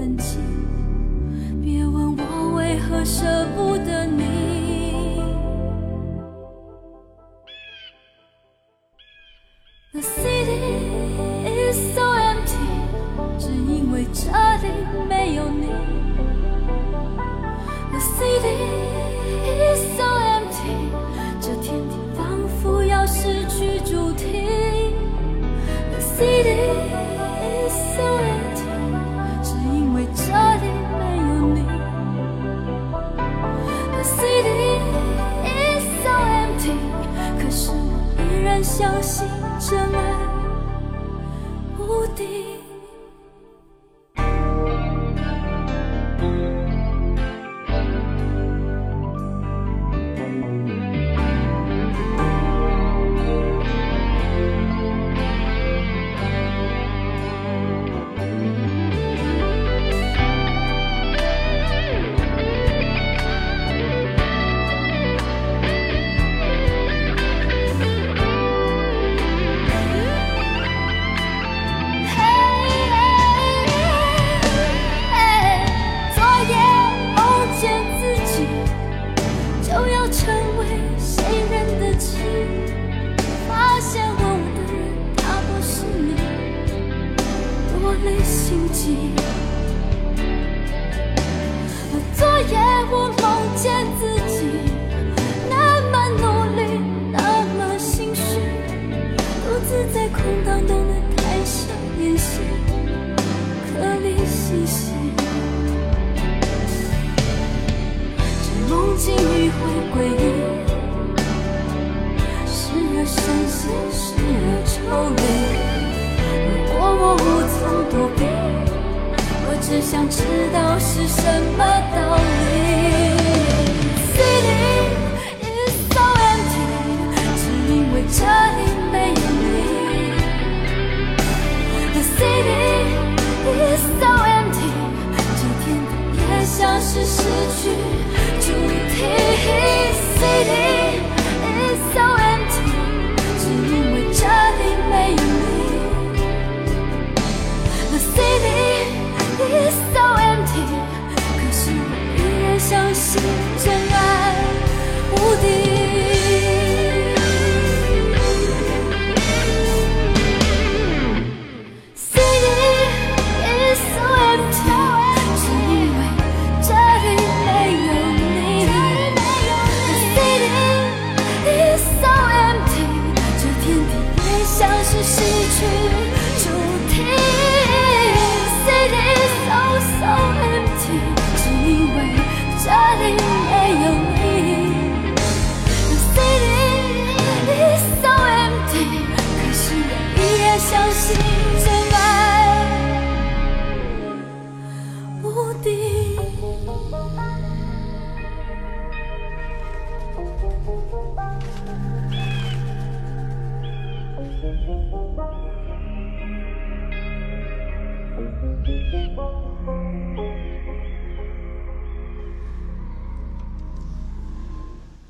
曾经别问我为何舍不得你。相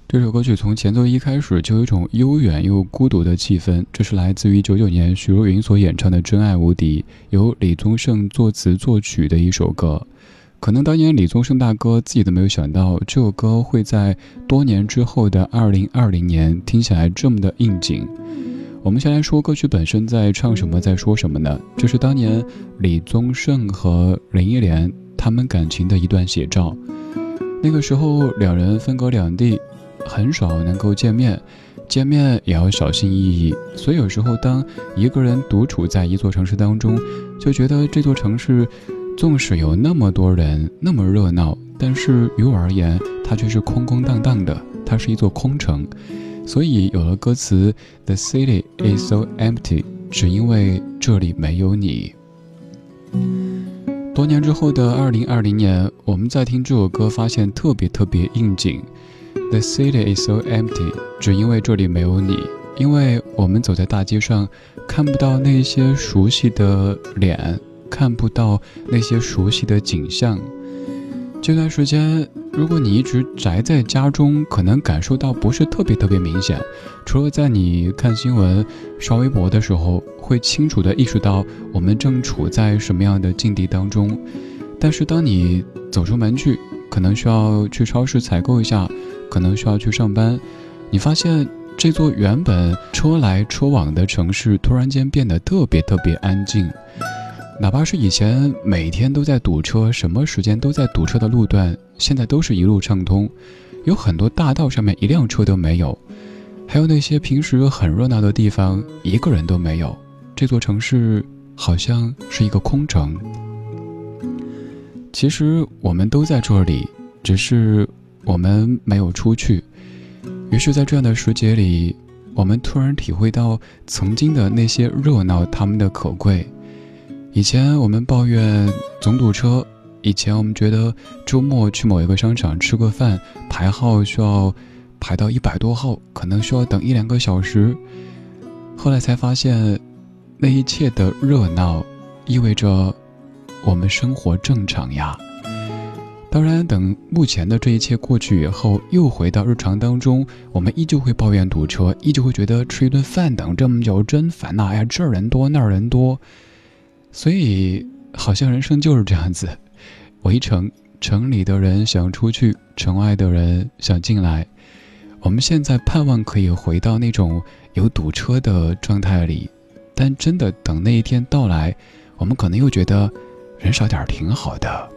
这首歌曲从前奏一开始就有一种悠远又孤独的气氛，这是来自于九九年徐若云所演唱的《真爱无敌》，由李宗盛作词作曲的一首歌。可能当年李宗盛大哥自己都没有想到，这首歌会在多年之后的二零二零年听起来这么的应景。我们先来说歌曲本身在唱什么，在说什么呢？这是当年李宗盛和林忆莲他们感情的一段写照。那个时候两人分隔两地。很少能够见面，见面也要小心翼翼。所以有时候，当一个人独处在一座城市当中，就觉得这座城市，纵使有那么多人，那么热闹，但是于我而言，它却是空空荡荡的，它是一座空城。所以有了歌词 "The city is so empty"，只因为这里没有你。多年之后的二零二零年，我们在听这首歌，发现特别特别应景。The city is so empty，只因为这里没有你。因为我们走在大街上，看不到那些熟悉的脸，看不到那些熟悉的景象。这段时间，如果你一直宅在家中，可能感受到不是特别特别明显。除了在你看新闻、刷微博的时候，会清楚地意识到我们正处在什么样的境地当中。但是当你走出门去，可能需要去超市采购一下。可能需要去上班，你发现这座原本车来车往的城市突然间变得特别特别安静，哪怕是以前每天都在堵车，什么时间都在堵车的路段，现在都是一路畅通。有很多大道上面一辆车都没有，还有那些平时很热闹的地方，一个人都没有。这座城市好像是一个空城。其实我们都在这里，只是。我们没有出去，于是，在这样的时节里，我们突然体会到曾经的那些热闹，他们的可贵。以前我们抱怨总堵车，以前我们觉得周末去某一个商场吃个饭，排号需要排到一百多号，可能需要等一两个小时。后来才发现，那一切的热闹，意味着我们生活正常呀。当然，等目前的这一切过去以后，又回到日常当中，我们依旧会抱怨堵车，依旧会觉得吃一顿饭等这么久真烦呐！哎呀，这儿人多那儿人多，所以好像人生就是这样子：围城，城里的人想出去，城外的人想进来。我们现在盼望可以回到那种有堵车的状态里，但真的等那一天到来，我们可能又觉得人少点挺好的。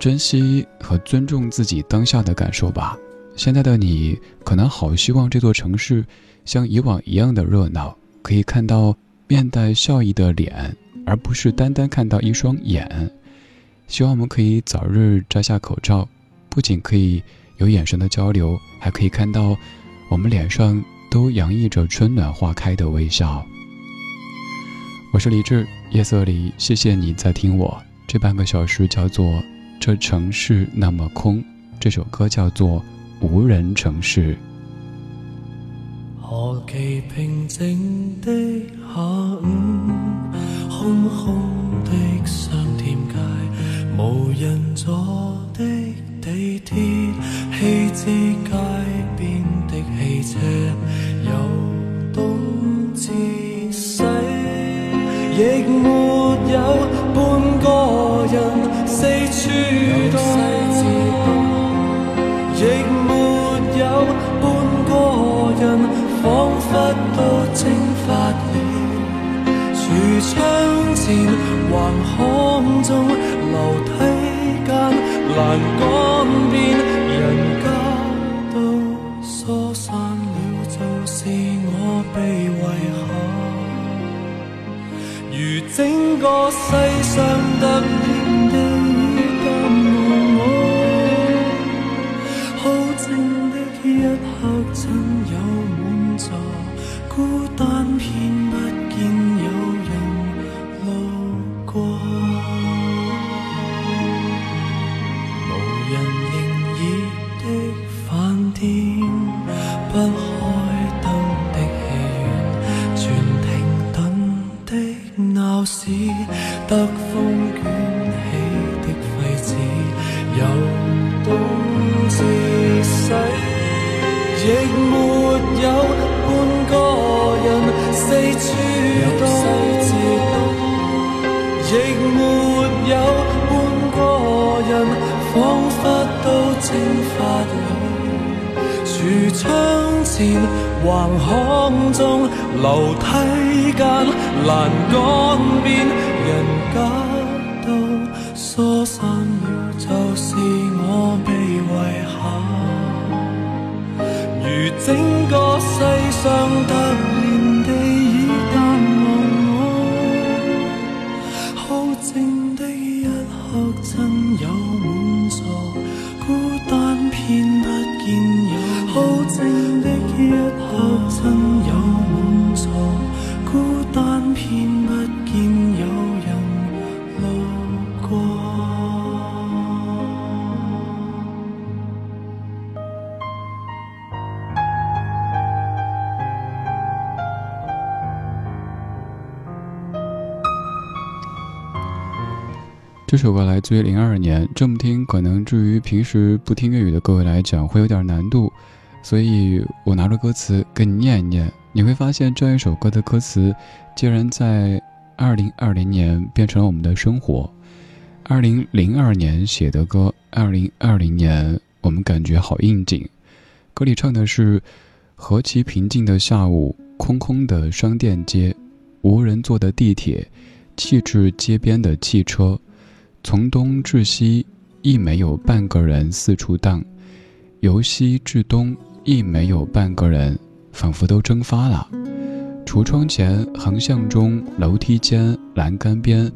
珍惜和尊重自己当下的感受吧。现在的你可能好希望这座城市像以往一样的热闹，可以看到面带笑意的脸，而不是单单看到一双眼。希望我们可以早日摘下口罩，不仅可以有眼神的交流，还可以看到我们脸上都洋溢着春暖花开的微笑。我是李志，夜色里，谢谢你在听我。这半个小时叫做。这城市那么空，这首歌叫做《无人城市》。其平静的下午，空空的商店街，无人坐的地铁，弃置街边的汽车，由东至西，亦没有半个人。四处横巷中、楼梯间、栏杆边，人家都疏散了，就是我被遗下。如整个世上得北风卷起的废纸，由东至西，亦没有半个人；四处西至，亦没有半个人，仿佛都蒸发了。橱窗前、横巷中、楼梯间、栏杆边。世上突然地已淡忘我，好静的一刻，真有满这首歌来自于零二年，这么听可能至于平时不听粤语的各位来讲会有点难度，所以我拿着歌词给你念一念，你会发现这一首歌的歌词竟然在二零二零年变成了我们的生活。二零零二年写的歌，二零二零年我们感觉好应景。歌里唱的是：何其平静的下午，空空的商店街，无人坐的地铁，弃置街边的汽车。从东至西，亦没有半个人四处荡；由西至东，亦没有半个人，仿佛都蒸发了。橱窗前、横向中、楼梯间、栏杆边，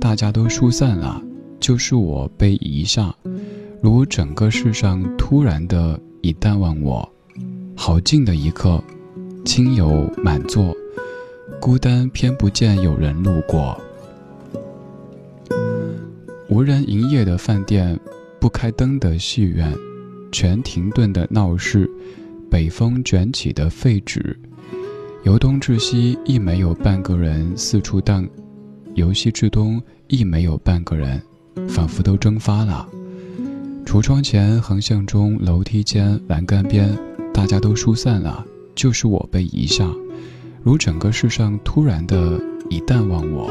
大家都疏散了，就是我被遗下，如整个世上突然的已淡忘我。好静的一刻，亲友满座，孤单偏不见有人路过。无人营业的饭店，不开灯的戏院，全停顿的闹市，北风卷起的废纸，由东至西亦没有半个人四处荡，由西至东亦没有半个人，仿佛都蒸发了。橱窗前、横向中、楼梯间、栏杆边，大家都疏散了，就是我被遗下，如整个世上突然的已淡忘我。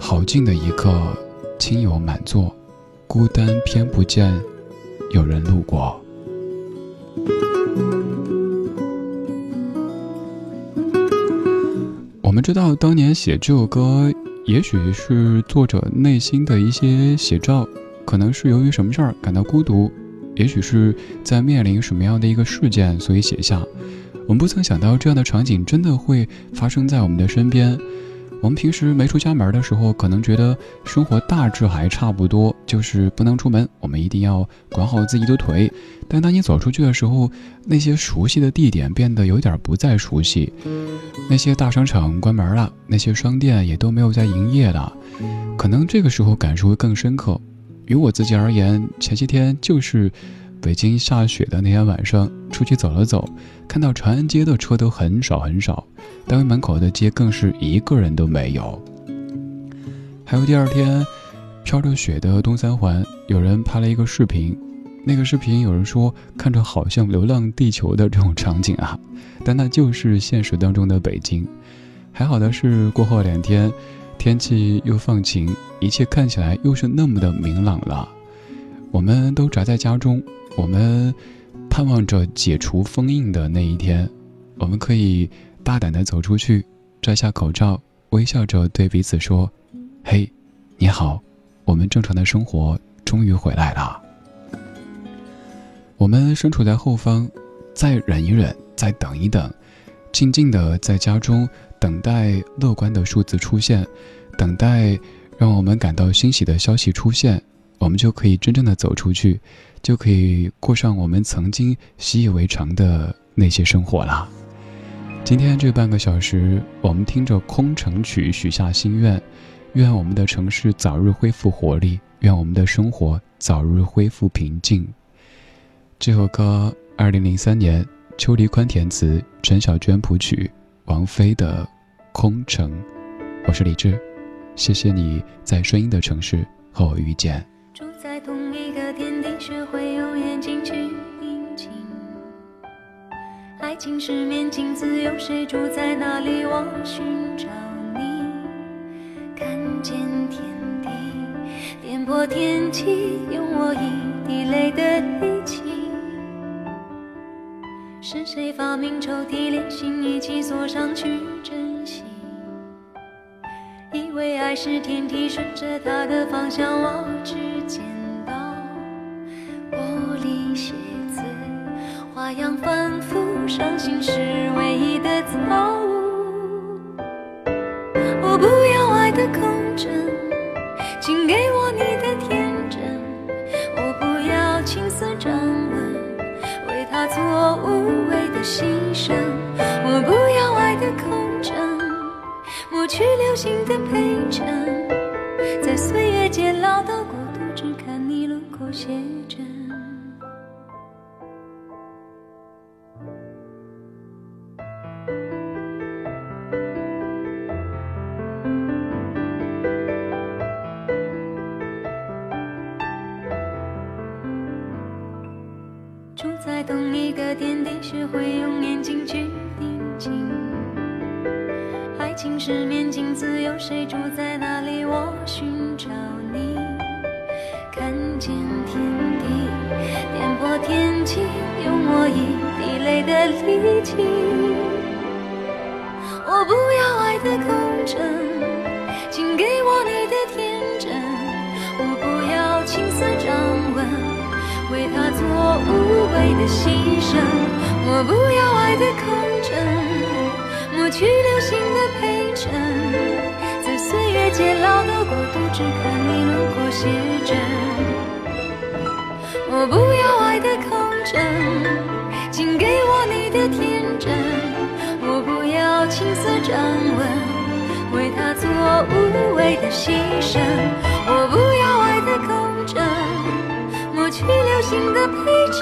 好静的一刻。亲友满座，孤单偏不见有人路过。我们知道，当年写这首歌，也许是作者内心的一些写照，可能是由于什么事儿感到孤独，也许是在面临什么样的一个事件，所以写下。我们不曾想到，这样的场景真的会发生在我们的身边。我们平时没出家门的时候，可能觉得生活大致还差不多，就是不能出门，我们一定要管好自己的腿。但当你走出去的时候，那些熟悉的地点变得有点不再熟悉，那些大商场关门了，那些商店也都没有在营业了，可能这个时候感受会更深刻。于我自己而言，前些天就是。北京下雪的那天晚上，出去走了走，看到长安街的车都很少很少，单位门口的街更是一个人都没有。还有第二天，飘着雪的东三环，有人拍了一个视频，那个视频有人说看着好像《流浪地球》的这种场景啊，但那就是现实当中的北京。还好的是，过后两天天气又放晴，一切看起来又是那么的明朗了。我们都宅在家中。我们盼望着解除封印的那一天，我们可以大胆的走出去，摘下口罩，微笑着对彼此说：“嘿，你好，我们正常的生活终于回来了。”我们身处在后方，再忍一忍，再等一等，静静的在家中等待乐观的数字出现，等待让我们感到欣喜的消息出现，我们就可以真正的走出去。就可以过上我们曾经习以为常的那些生活了。今天这半个小时，我们听着《空城曲》，许下心愿：愿我们的城市早日恢复活力，愿我们的生活早日恢复平静。这首歌，二零零三年邱黎宽填词，陈小娟谱曲，王菲的《空城》。我是李志，谢谢你在声音的城市和我遇见。学会用眼睛去盯紧，爱情是面镜子，有谁住在那里？我寻找你，看见天地，颠破天际，用我一滴泪的力气。是谁发明抽屉，连心一起锁上去珍惜？以为爱是天梯，顺着它的方向，我只见那样反复，伤心是唯一的错误。我不要爱的空枕，请给我你的天真。我不要青涩掌纹，为他做无谓的牺牲。我不要爱的空枕，抹去流星的陪衬，在岁月渐老的国度，只看你轮廓写的空枕，请给我你的天真。我不要青涩掌纹，为他做无谓的牺牲。我不要爱的空枕，抹去流星的陪衬，在岁月渐老的国度，只看你轮廓写真。我不要爱的空枕，请给我自站稳，为他做无谓的牺牲。我不要爱的空枕，抹去流星的陪衬，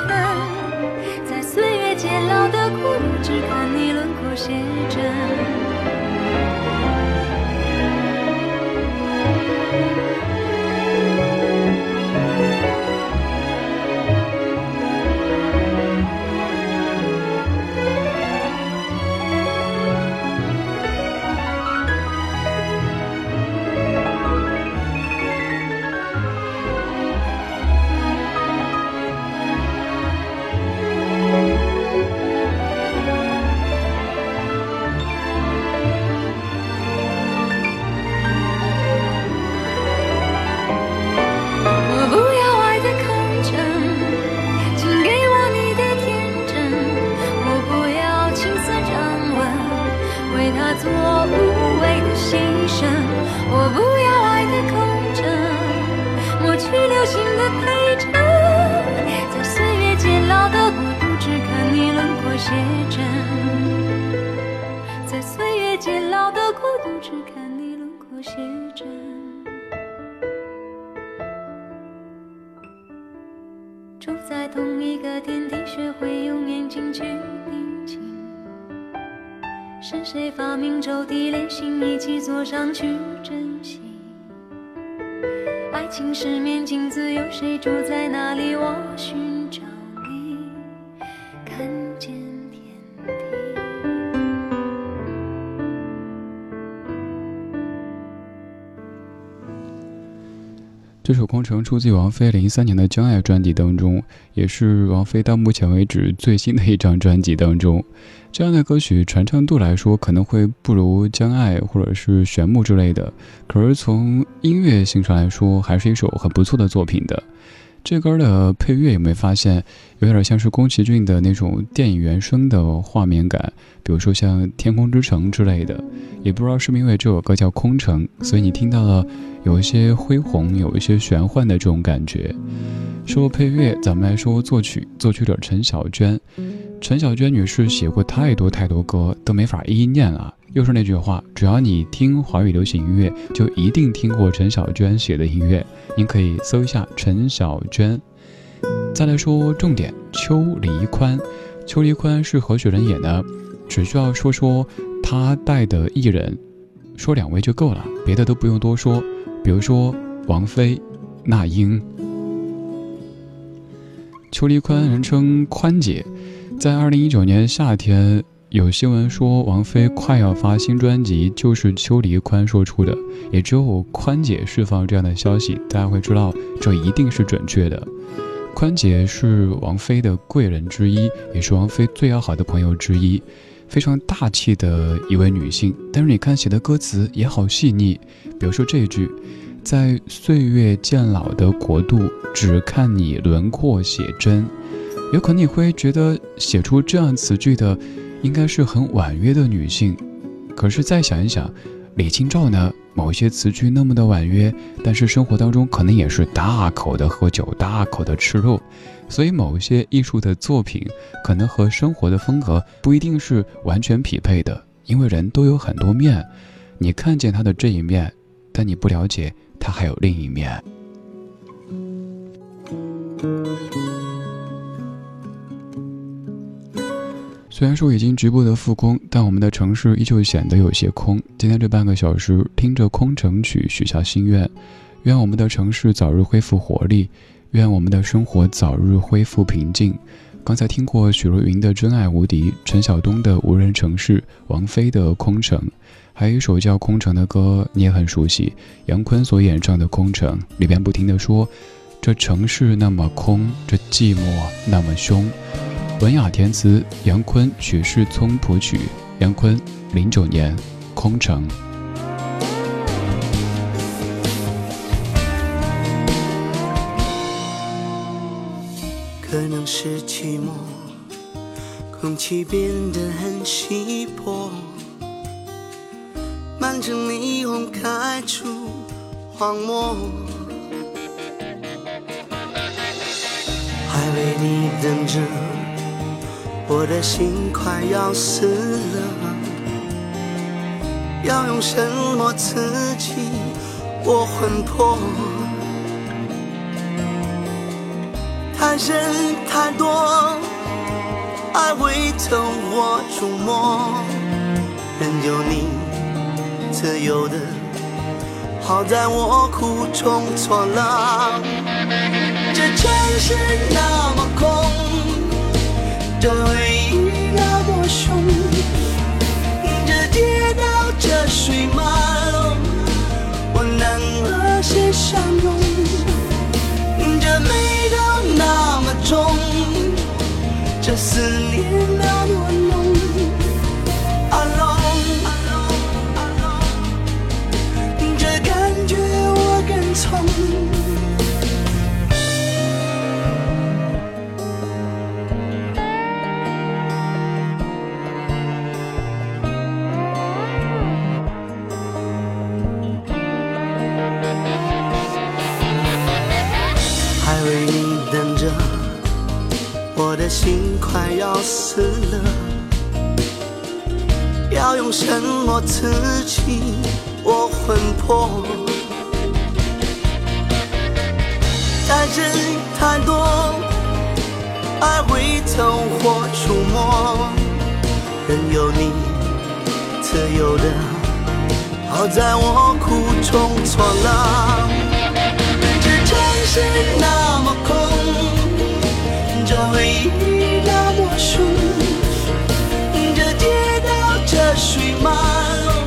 在岁月渐老的孤独，只看你轮廓写真。只看你轮廓写真。住在同一个天地，学会用眼睛去定睛。是谁发明抽屉，连心一起坐上去珍惜？爱情是面镜子，有谁住在那里？我寻找你，看见这首《空城》出自于王菲零三年的《将爱》专辑当中，也是王菲到目前为止最新的一张专辑当中。这样的歌曲传唱度来说，可能会不如《将爱》或者是《玄木》之类的，可是从音乐性上来说，还是一首很不错的作品的。这歌的配乐有没有发现，有点像是宫崎骏的那种电影原声的画面感？比如说像《天空之城》之类的，也不知道是不是因为这首歌叫《空城》，所以你听到了有一些恢宏、有一些玄幻的这种感觉。说配乐，咱们来说作曲，作曲者陈小娟。陈小娟女士写过太多太多歌，都没法一一念了。又是那句话，只要你听华语流行音乐，就一定听过陈小娟写的音乐。您可以搜一下陈小娟。再来说重点，邱黎宽。邱黎宽是何许人也呢？只需要说说他带的艺人，说两位就够了，别的都不用多说。比如说王菲、那英。邱黎宽人称宽姐，在二零一九年夏天。有新闻说王菲快要发新专辑，就是邱黎宽说出的。也只有宽姐释放这样的消息，大家会知道这一定是准确的。宽姐是王菲的贵人之一，也是王菲最要好的朋友之一，非常大气的一位女性。但是你看写的歌词也好细腻，比如说这一句：“在岁月渐老的国度，只看你轮廓写真。”有可能你会觉得写出这样词句的，应该是很婉约的女性。可是再想一想，李清照呢？某些词句那么的婉约，但是生活当中可能也是大口的喝酒，大口的吃肉，所以某些艺术的作品可能和生活的风格不一定是完全匹配的，因为人都有很多面，你看见他的这一面，但你不了解他还有另一面。虽然说已经局部的复工，但我们的城市依旧显得有些空。今天这半个小时，听着空城曲，许下心愿：愿我们的城市早日恢复活力，愿我们的生活早日恢复平静。刚才听过许茹芸的《真爱无敌》，陈晓东的《无人城市》，王菲的《空城》，还有一首叫《空城》的歌，你也很熟悉，杨坤所演唱的《空城》里边不停的说：“这城市那么空，这寂寞那么凶。”文雅填词，杨坤、许世聪谱曲。杨坤，零九年，《空城》。是寂寞，空气变得很稀薄，满城霓虹开出荒漠，还为你等着。我的心快要死了，要用什么刺激我魂魄？太深太多，爱会从我触摸，任由你自由的，好在我苦中作乐。这城市要死了，要用什么刺激我魂魄？太真太多，爱会走火触摸，任由你自由的，好在我苦中作乐。这城市那么空，这回忆。水马龙，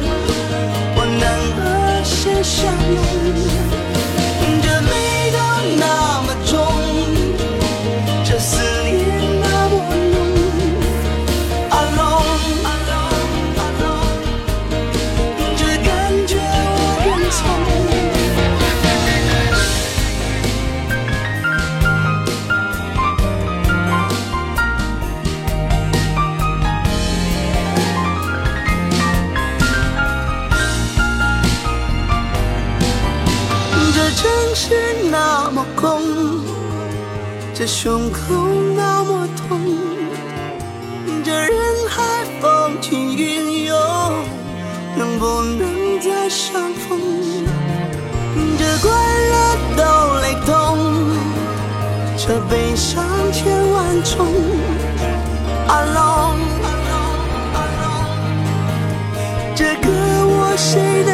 我能和谁相拥？这这胸口那么痛，这人海风起云涌，能不能再相逢？这快乐都雷同，这悲伤千万种。Alone，这歌我谁的